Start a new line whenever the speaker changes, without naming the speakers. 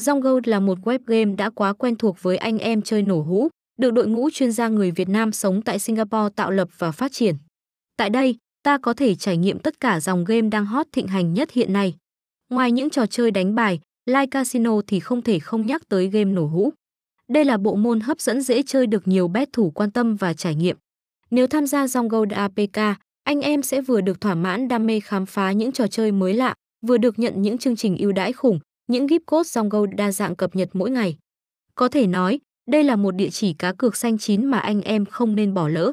Rong Gold là một web game đã quá quen thuộc với anh em chơi nổ hũ, được đội ngũ chuyên gia người Việt Nam sống tại Singapore tạo lập và phát triển. Tại đây, ta có thể trải nghiệm tất cả dòng game đang hot thịnh hành nhất hiện nay. Ngoài những trò chơi đánh bài, live casino thì không thể không nhắc tới game nổ hũ. Đây là bộ môn hấp dẫn dễ chơi được nhiều bet thủ quan tâm và trải nghiệm. Nếu tham gia Zong Gold APK, anh em sẽ vừa được thỏa mãn đam mê khám phá những trò chơi mới lạ, vừa được nhận những chương trình ưu đãi khủng, những gift code dòng Gold đa dạng cập nhật mỗi ngày. Có thể nói, đây là một địa chỉ cá cược xanh chín mà anh em không nên bỏ lỡ.